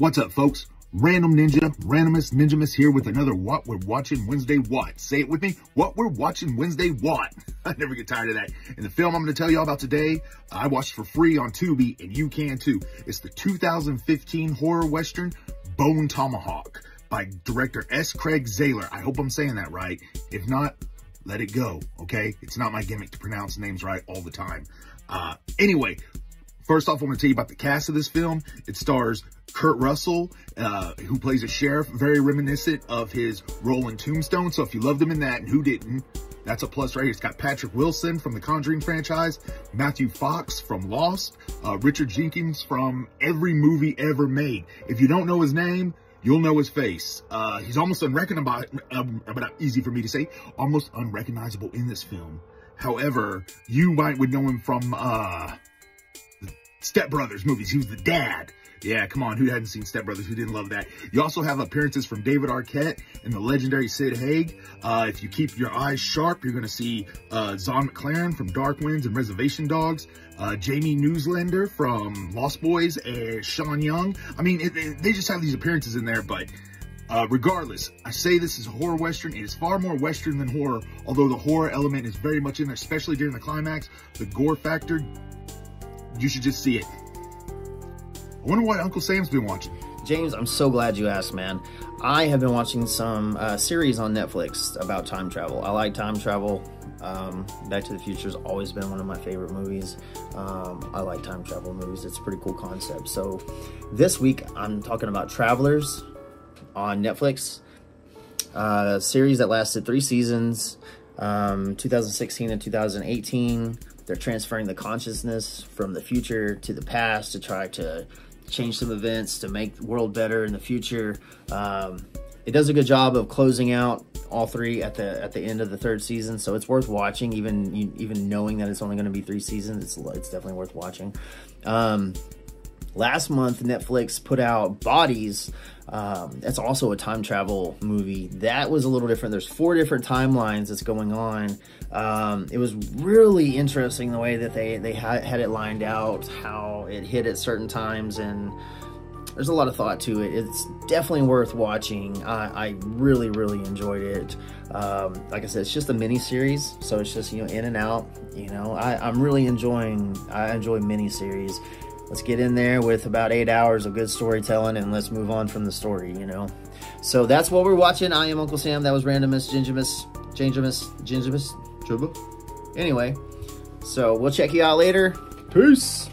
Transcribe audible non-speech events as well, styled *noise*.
What's up, folks? Random Ninja, Randomous Ninjamus here with another What We're Watching Wednesday What. Say it with me. What We're Watching Wednesday What. *laughs* I never get tired of that. And the film I'm going to tell you all about today, I watched for free on Tubi, and you can too. It's the 2015 horror western Bone Tomahawk by director S. Craig Zahler. I hope I'm saying that right. If not, let it go, okay? It's not my gimmick to pronounce names right all the time. Uh, anyway, first off, I want to tell you about the cast of this film. It stars Kurt Russell, uh, who plays a sheriff, very reminiscent of his role in Tombstone. So if you loved him in that and who didn't, that's a plus right here. It's got Patrick Wilson from the Conjuring franchise, Matthew Fox from Lost, uh, Richard Jenkins from every movie ever made. If you don't know his name, you'll know his face. Uh, he's almost unrecognizable, um, easy for me to say, almost unrecognizable in this film. However, you might would know him from uh, Step Brothers movies. He was the dad. Yeah, come on. Who hadn't seen Step Brothers? Who didn't love that? You also have appearances from David Arquette and the legendary Sid Haig. Uh, if you keep your eyes sharp, you're going to see uh, Zahn McClarnon from Dark Winds and Reservation Dogs, uh, Jamie Newlander from Lost Boys, and Sean Young. I mean, it, it, they just have these appearances in there, but uh, regardless, I say this is a horror western. It is far more western than horror, although the horror element is very much in there, especially during the climax. The gore factor, you should just see it. I wonder what Unkle Sam's been watching. James, I'm so glad you asked, man. I have been watching some uh, series on Netflix about time travel. I like time travel. Um, Back to the Future has always been one of my favorite movies. Um, I like time travel movies. It's a pretty cool concept. So this week I'm talking about Travelers on Netflix. Uh, a series that lasted three seasons, um, 2016 and 2018. They're transferring the consciousness from the future to the past to try to change some events to make the world better in the future. Um, it does a good job of closing out all three at the at the end of the third season, so it's worth watching. Even even knowing that it's only going to be three seasons, it's it's definitely worth watching. Um, last month, Netflix put out Bodies. Um, that's also a time travel movie. That was a little different. There's four different timelines that's going on. Um, it was really interesting the way that they they had, had it lined out, how it hit at certain times, and there's a lot of thought to it. It's definitely worth watching. I, I really, really enjoyed it. Um, like I said, it's just a mini series, so it's just you know in and out. You know, I, I'm really enjoying. I enjoy mini series let's get in there with about eight hours of good storytelling and let's move on from the story, you know. So that's what we're watching. I am Unkle Sam. That was Randomous, Gingimus, Gingimus, Gingimus, Chuba. Anyway, so we'll check you out later. Peace.